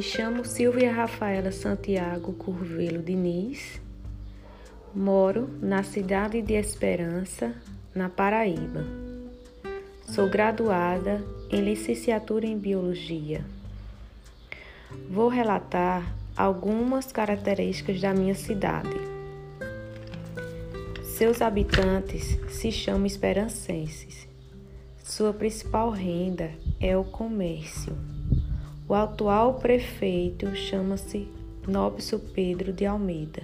chamo Silvia Rafaela Santiago Curvelo Diniz. Moro na cidade de Esperança, na Paraíba. Sou graduada em licenciatura em Biologia. Vou relatar algumas características da minha cidade. Seus habitantes se chamam esperancenses. Sua principal renda é o comércio. O atual prefeito chama-se Nobso Pedro de Almeida.